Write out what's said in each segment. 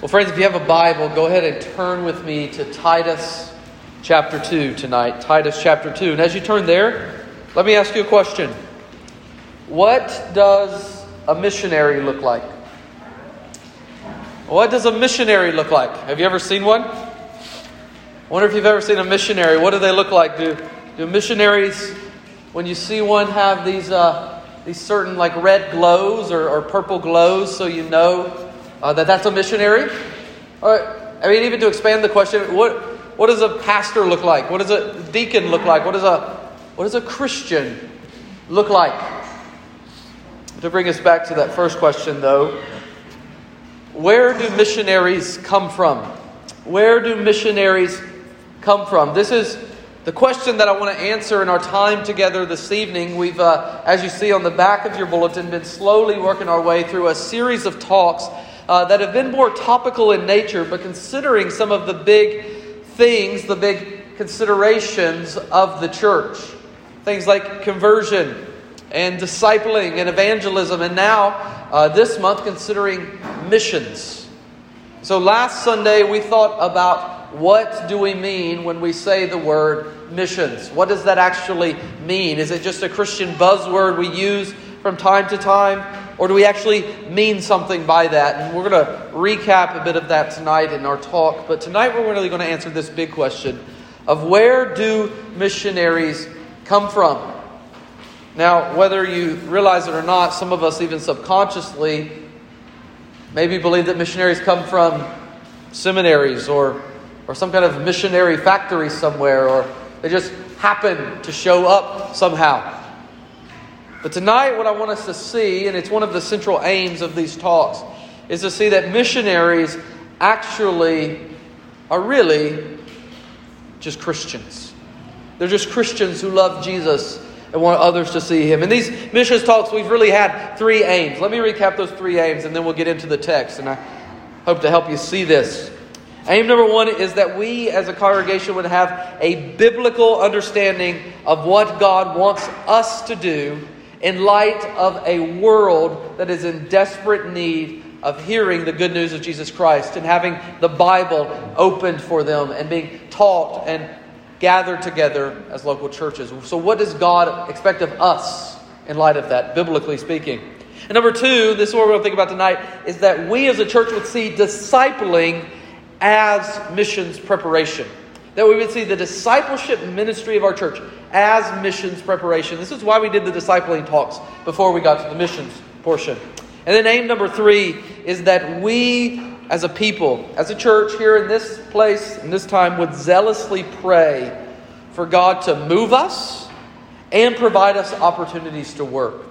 Well, friends, if you have a Bible, go ahead and turn with me to Titus chapter 2 tonight. Titus chapter 2. And as you turn there, let me ask you a question. What does a missionary look like? What does a missionary look like? Have you ever seen one? I wonder if you've ever seen a missionary. What do they look like? Do, do missionaries, when you see one, have these, uh, these certain like red glows or, or purple glows so you know uh, that that's a missionary. Or, I mean, even to expand the question, what, what does a pastor look like? What does a deacon look like? What does a, what does a Christian look like? To bring us back to that first question, though, where do missionaries come from? Where do missionaries come from? This is the question that I want to answer in our time together this evening. We've, uh, as you see on the back of your bulletin, been slowly working our way through a series of talks uh, that have been more topical in nature, but considering some of the big things, the big considerations of the church. Things like conversion and discipling and evangelism, and now uh, this month considering missions. So last Sunday we thought about what do we mean when we say the word missions? What does that actually mean? Is it just a Christian buzzword we use from time to time? Or do we actually mean something by that? And we're going to recap a bit of that tonight in our talk. But tonight we're really going to answer this big question of where do missionaries come from? Now, whether you realize it or not, some of us even subconsciously maybe believe that missionaries come from seminaries or, or some kind of missionary factory somewhere, or they just happen to show up somehow. But tonight, what I want us to see, and it's one of the central aims of these talks, is to see that missionaries actually are really just Christians. They're just Christians who love Jesus and want others to see him. In these missions talks, we've really had three aims. Let me recap those three aims, and then we'll get into the text. And I hope to help you see this. Aim number one is that we as a congregation would have a biblical understanding of what God wants us to do in light of a world that is in desperate need of hearing the good news of Jesus Christ and having the Bible opened for them and being taught and gathered together as local churches. So, what does God expect of us in light of that, biblically speaking? And number two, this is what we're going to think about tonight, is that we as a church would see discipling as missions preparation that we would see the discipleship ministry of our church as missions preparation. This is why we did the discipling talks before we got to the missions portion. And then aim number three is that we as a people, as a church here in this place, in this time, would zealously pray for God to move us and provide us opportunities to work.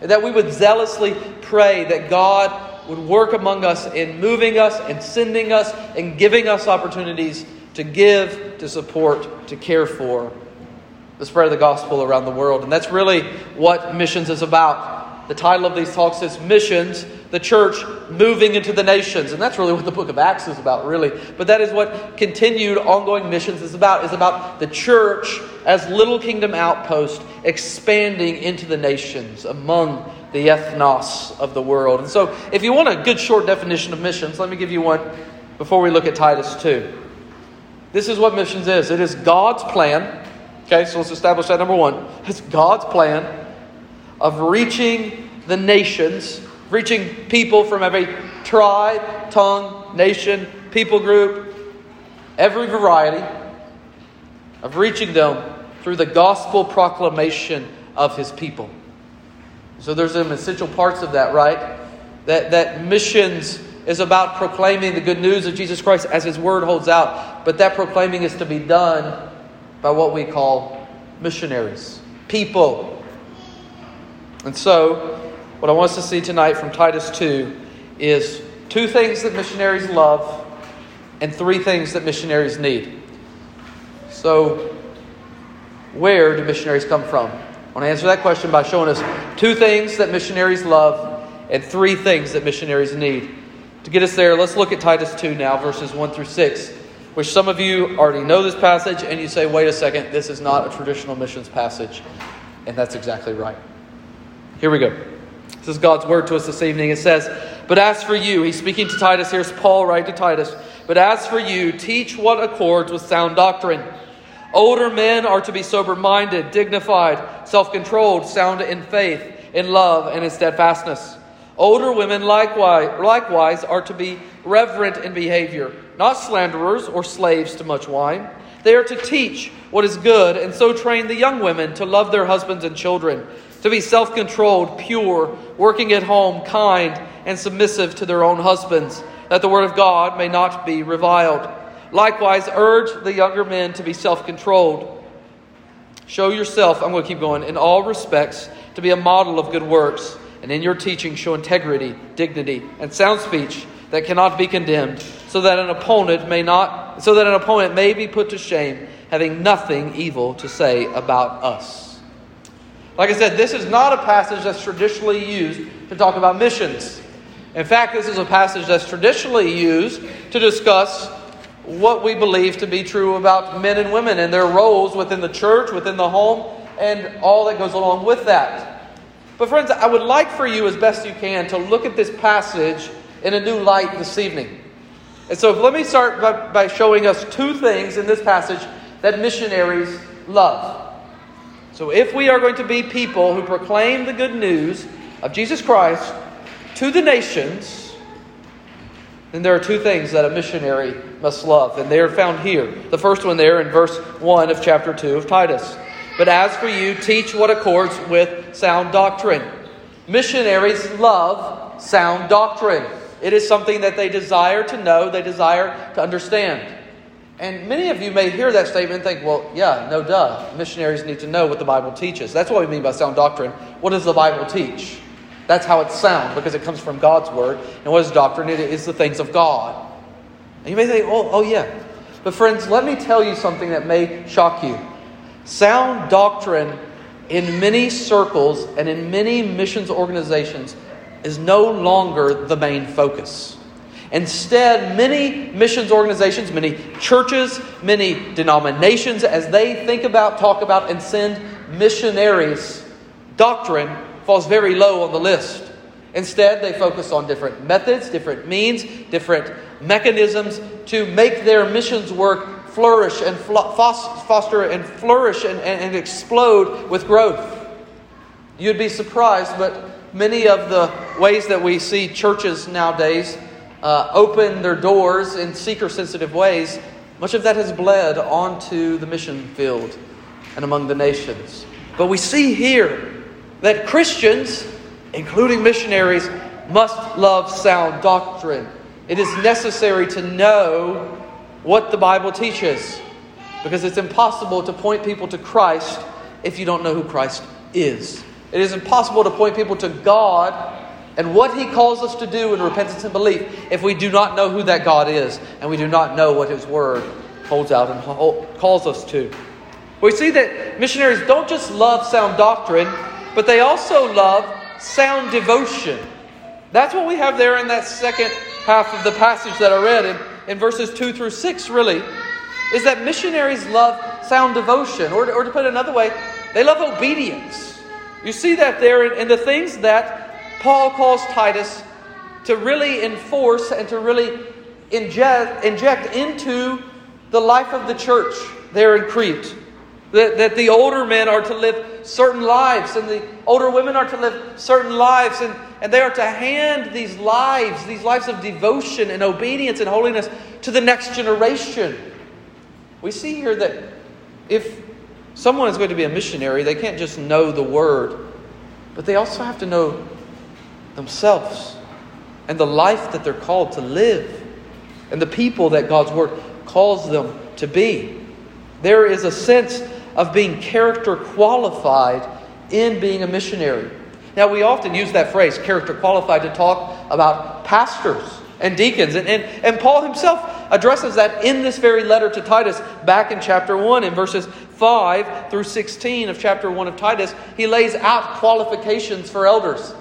And that we would zealously pray that God would work among us in moving us and sending us and giving us opportunities to give, to support, to care for the spread of the gospel around the world. And that's really what missions is about. The title of these talks is Missions, the Church Moving into the Nations. And that's really what the book of Acts is about, really. But that is what continued ongoing missions is about, is about the church as little kingdom outpost expanding into the nations among the ethnos of the world. And so if you want a good short definition of missions, let me give you one before we look at Titus 2. This is what missions is it is God's plan. Okay, so let's establish that number one. It's God's plan of reaching the nations, reaching people from every tribe, tongue, nation, people group, every variety, of reaching them through the gospel proclamation of his people. So there's some essential parts of that, right? That, that missions is about proclaiming the good news of Jesus Christ as His Word holds out. But that proclaiming is to be done by what we call missionaries, people. And so, what I want us to see tonight from Titus 2 is two things that missionaries love and three things that missionaries need. So, where do missionaries come from? I want to answer that question by showing us two things that missionaries love and three things that missionaries need. To get us there, let's look at Titus 2 now, verses 1 through 6, which some of you already know this passage, and you say, wait a second, this is not a traditional missions passage. And that's exactly right. Here we go. This is God's word to us this evening. It says, But as for you, he's speaking to Titus, here's Paul right to Titus. But as for you, teach what accords with sound doctrine. Older men are to be sober minded, dignified, self controlled, sound in faith, in love, and in steadfastness. Older women likewise, likewise are to be reverent in behavior, not slanderers or slaves to much wine. They are to teach what is good, and so train the young women to love their husbands and children, to be self controlled, pure, working at home, kind, and submissive to their own husbands, that the word of God may not be reviled. Likewise, urge the younger men to be self controlled. Show yourself, I'm going to keep going, in all respects to be a model of good works, and in your teaching show integrity, dignity, and sound speech that cannot be condemned, so that an opponent may not so that an opponent may be put to shame, having nothing evil to say about us. Like I said, this is not a passage that's traditionally used to talk about missions. In fact, this is a passage that's traditionally used to discuss what we believe to be true about men and women and their roles within the church, within the home, and all that goes along with that. But, friends, I would like for you, as best you can, to look at this passage in a new light this evening. And so, let me start by, by showing us two things in this passage that missionaries love. So, if we are going to be people who proclaim the good news of Jesus Christ to the nations, then there are two things that a missionary must love, and they are found here. The first one there in verse 1 of chapter 2 of Titus. But as for you, teach what accords with sound doctrine. Missionaries love sound doctrine. It is something that they desire to know, they desire to understand. And many of you may hear that statement and think, well, yeah, no duh. Missionaries need to know what the Bible teaches. That's what we mean by sound doctrine. What does the Bible teach? That's how it's sound because it comes from God's word. And what is doctrine? It is the things of God. And you may think, oh, oh yeah. But friends, let me tell you something that may shock you. Sound doctrine in many circles and in many missions organizations is no longer the main focus. Instead, many missions organizations, many churches, many denominations, as they think about, talk about, and send missionaries, doctrine falls very low on the list. Instead, they focus on different methods, different means, different mechanisms to make their missions work flourish and foster and flourish and, and, and explode with growth. You'd be surprised, but many of the ways that we see churches nowadays uh, open their doors in seeker sensitive ways, much of that has bled onto the mission field and among the nations. But we see here that Christians, including missionaries, must love sound doctrine. It is necessary to know what the Bible teaches because it's impossible to point people to Christ if you don't know who Christ is. It is impossible to point people to God and what He calls us to do in repentance and belief if we do not know who that God is and we do not know what His Word holds out and calls us to. We see that missionaries don't just love sound doctrine, but they also love sound devotion. That's what we have there in that second half of the passage that I read in verses 2 through 6, really, is that missionaries love sound devotion. Or, or to put it another way, they love obedience. You see that there in, in the things that Paul calls Titus to really enforce and to really inject, inject into the life of the church there in Crete. That, that the older men are to live certain lives and the older women are to live certain lives and, and they are to hand these lives, these lives of devotion and obedience and holiness to the next generation. We see here that if someone is going to be a missionary, they can't just know the word, but they also have to know themselves and the life that they're called to live and the people that God's word calls them to be. There is a sense of being character qualified in being a missionary. Now, we often use that phrase, character qualified, to talk about pastors and deacons. And, and, and Paul himself addresses that in this very letter to Titus back in chapter 1, in verses 5 through 16 of chapter 1 of Titus. He lays out qualifications for elders.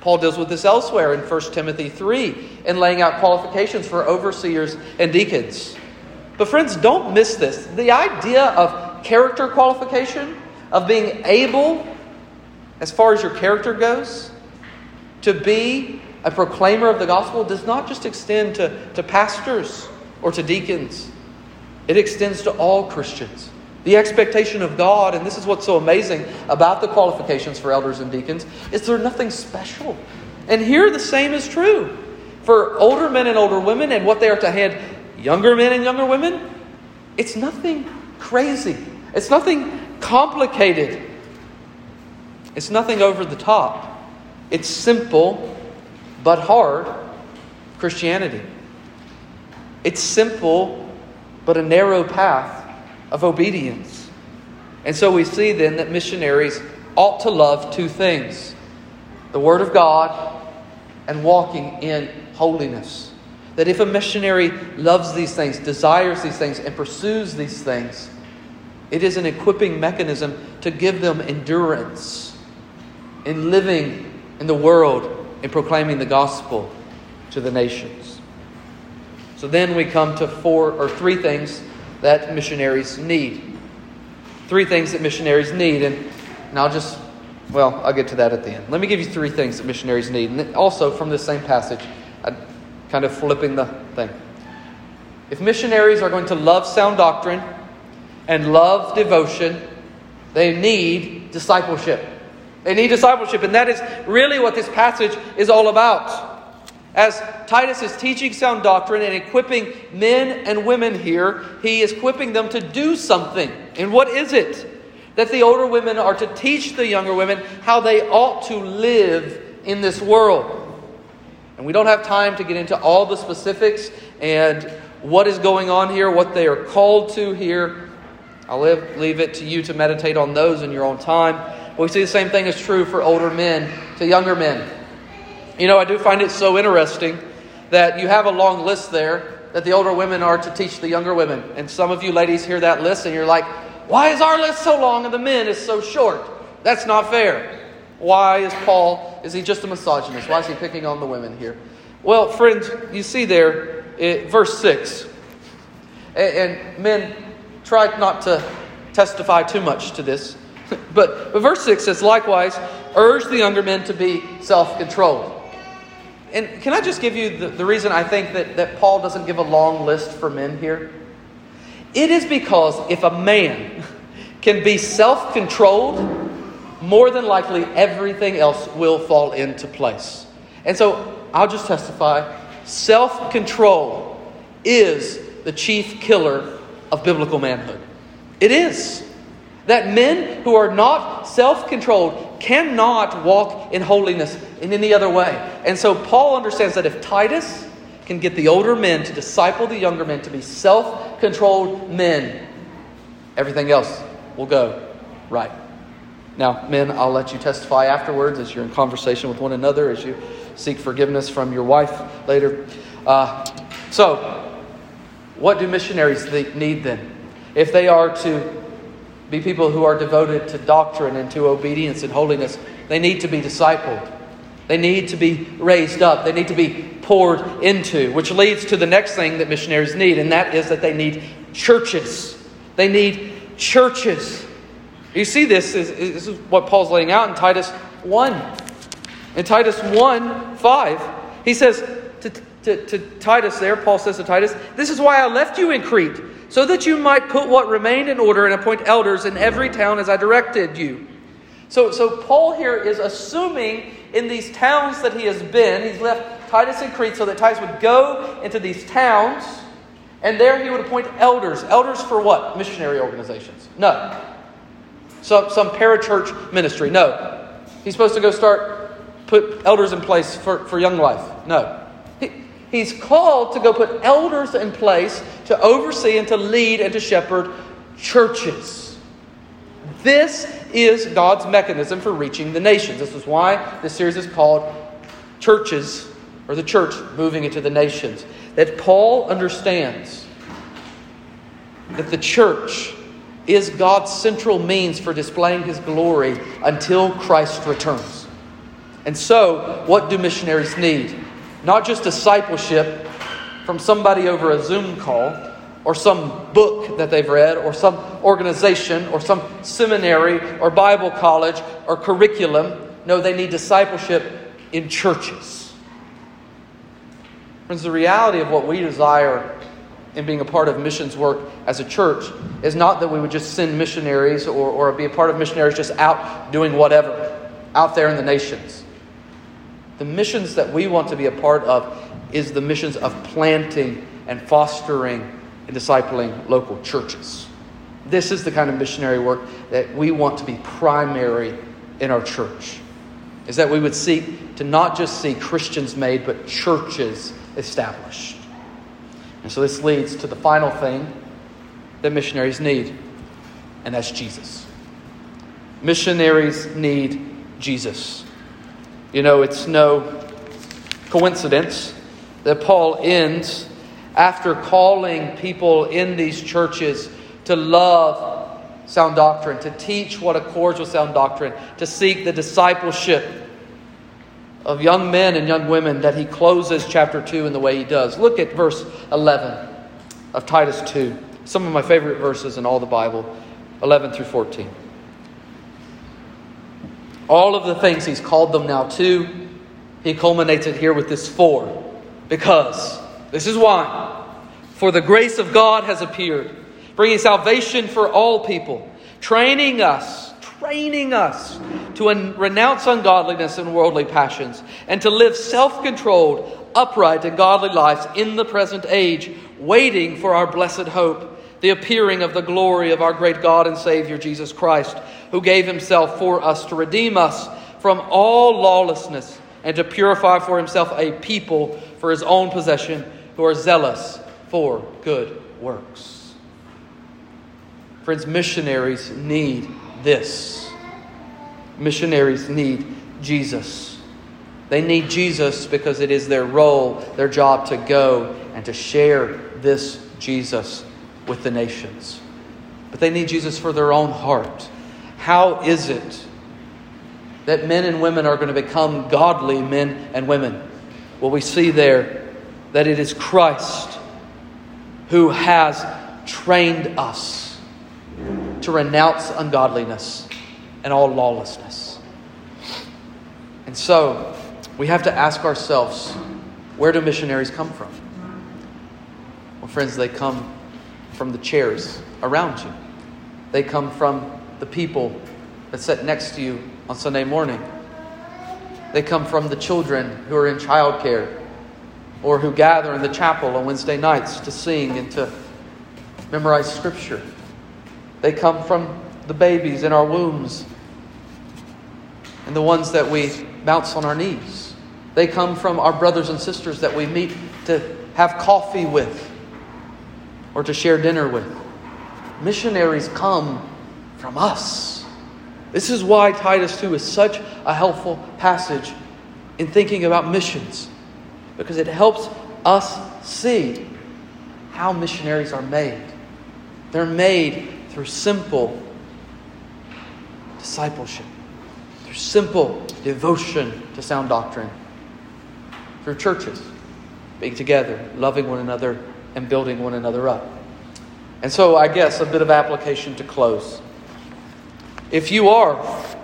Paul deals with this elsewhere in 1 Timothy 3 in laying out qualifications for overseers and deacons. But, friends, don't miss this. The idea of character qualification of being able, as far as your character goes, to be a proclaimer of the gospel, does not just extend to, to pastors or to deacons, it extends to all Christians. The expectation of God, and this is what's so amazing about the qualifications for elders and deacons, is they're nothing special. And here the same is true for older men and older women and what they are to hand younger men and younger women. It's nothing crazy, it's nothing complicated, it's nothing over the top. It's simple but hard Christianity. It's simple but a narrow path of obedience. And so we see then that missionaries ought to love two things the Word of God and walking in holiness. That if a missionary loves these things, desires these things, and pursues these things, it is an equipping mechanism to give them endurance in living in the world and proclaiming the gospel to the nations. So then we come to four or three things that missionaries need. Three things that missionaries need, and, and I'll just, well, I'll get to that at the end. Let me give you three things that missionaries need. And also from this same passage, I'm kind of flipping the thing. If missionaries are going to love sound doctrine and love devotion, they need discipleship. They need discipleship, and that is really what this passage is all about. As Titus is teaching sound doctrine and equipping men and women here, he is equipping them to do something. And what is it? That the older women are to teach the younger women how they ought to live in this world. And we don't have time to get into all the specifics and what is going on here, what they are called to here. I'll leave it to you to meditate on those in your own time. But we see the same thing is true for older men to younger men. You know, I do find it so interesting that you have a long list there that the older women are to teach the younger women. And some of you ladies hear that list and you're like, why is our list so long and the men is so short? That's not fair. Why is Paul, is he just a misogynist? Why is he picking on the women here? Well, friends, you see there, it, verse 6. And, and men, try not to testify too much to this. But, but verse 6 says, likewise, urge the younger men to be self controlled and can I just give you the, the reason I think that, that Paul doesn't give a long list for men here? It is because if a man can be self controlled, more than likely everything else will fall into place. And so I'll just testify self control is the chief killer of biblical manhood. It is. That men who are not self controlled cannot walk in holiness in any other way. And so Paul understands that if Titus can get the older men to disciple the younger men to be self controlled men, everything else will go right. Now, men, I'll let you testify afterwards as you're in conversation with one another, as you seek forgiveness from your wife later. Uh, so, what do missionaries need then? If they are to be people who are devoted to doctrine and to obedience and holiness. They need to be discipled. They need to be raised up. They need to be poured into, which leads to the next thing that missionaries need, and that is that they need churches. They need churches. You see this, this is what Paul's laying out in Titus 1. In Titus 1 5, he says to, to, Titus there, Paul says to Titus, This is why I left you in Crete so that you might put what remained in order and appoint elders in every town as I directed you. So, so Paul here is assuming in these towns that he has been, he's left Titus in Crete so that Titus would go into these towns, and there he would appoint elders. Elders for what? Missionary organizations? No. Some, some parachurch ministry? No. He's supposed to go start, put elders in place for, for young life? No. He's called to go put elders in place to oversee and to lead and to shepherd churches. This is God's mechanism for reaching the nations. This is why this series is called Churches, or the Church Moving into the Nations. That Paul understands that the church is God's central means for displaying his glory until Christ returns. And so, what do missionaries need? Not just discipleship from somebody over a Zoom call or some book that they've read or some organization or some seminary or Bible college or curriculum. No, they need discipleship in churches. Friends, the reality of what we desire in being a part of missions work as a church is not that we would just send missionaries or, or be a part of missionaries just out doing whatever, out there in the nations. The missions that we want to be a part of is the missions of planting and fostering and discipling local churches. This is the kind of missionary work that we want to be primary in our church. Is that we would seek to not just see Christians made, but churches established. And so this leads to the final thing that missionaries need, and that's Jesus. Missionaries need Jesus. You know, it's no coincidence that Paul ends after calling people in these churches to love sound doctrine, to teach what accords with sound doctrine, to seek the discipleship of young men and young women that he closes chapter 2 in the way he does. Look at verse 11 of Titus 2, some of my favorite verses in all the Bible, 11 through 14. All of the things he's called them now to, he culminates it here with this for. Because, this is why. For the grace of God has appeared, bringing salvation for all people, training us training us to un- renounce ungodliness and worldly passions, and to live self controlled, upright, and godly lives in the present age, waiting for our blessed hope, the appearing of the glory of our great God and Savior Jesus Christ, who gave himself for us to redeem us from all lawlessness and to purify for himself a people for his own possession who are zealous for good works. Friends, missionaries need this missionaries need Jesus. They need Jesus because it is their role, their job to go and to share this Jesus with the nations. But they need Jesus for their own heart. How is it that men and women are going to become godly men and women? Well, we see there that it is Christ who has trained us to renounce ungodliness and all lawlessness. And so, we have to ask ourselves where do missionaries come from? Well, friends, they come from the chairs around you, they come from the people that sit next to you on Sunday morning. They come from the children who are in childcare or who gather in the chapel on Wednesday nights to sing and to memorize scripture. They come from the babies in our wombs and the ones that we bounce on our knees. They come from our brothers and sisters that we meet to have coffee with or to share dinner with. Missionaries come from us. This is why Titus 2 is such a helpful passage in thinking about missions, because it helps us see how missionaries are made. They're made through simple discipleship, through simple devotion to sound doctrine, through churches being together, loving one another, and building one another up. And so, I guess a bit of application to close. If you are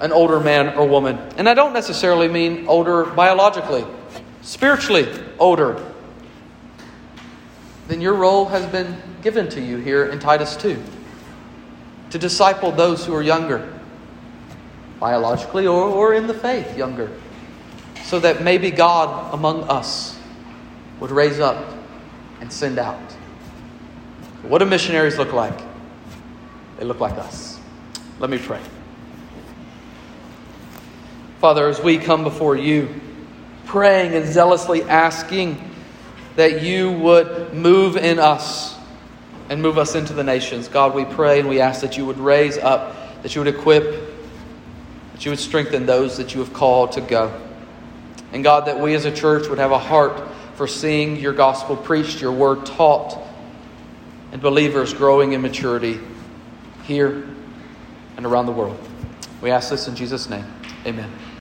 an older man or woman, and I don't necessarily mean older biologically, spiritually older, then your role has been given to you here in Titus 2 to disciple those who are younger, biologically or, or in the faith, younger, so that maybe God among us would raise up and send out. What do missionaries look like? They look like us. Let me pray. Father, as we come before you, praying and zealously asking that you would move in us and move us into the nations. God, we pray and we ask that you would raise up, that you would equip, that you would strengthen those that you have called to go. And God, that we as a church would have a heart for seeing your gospel preached, your word taught, and believers growing in maturity here and around the world. We ask this in Jesus' name. Amen.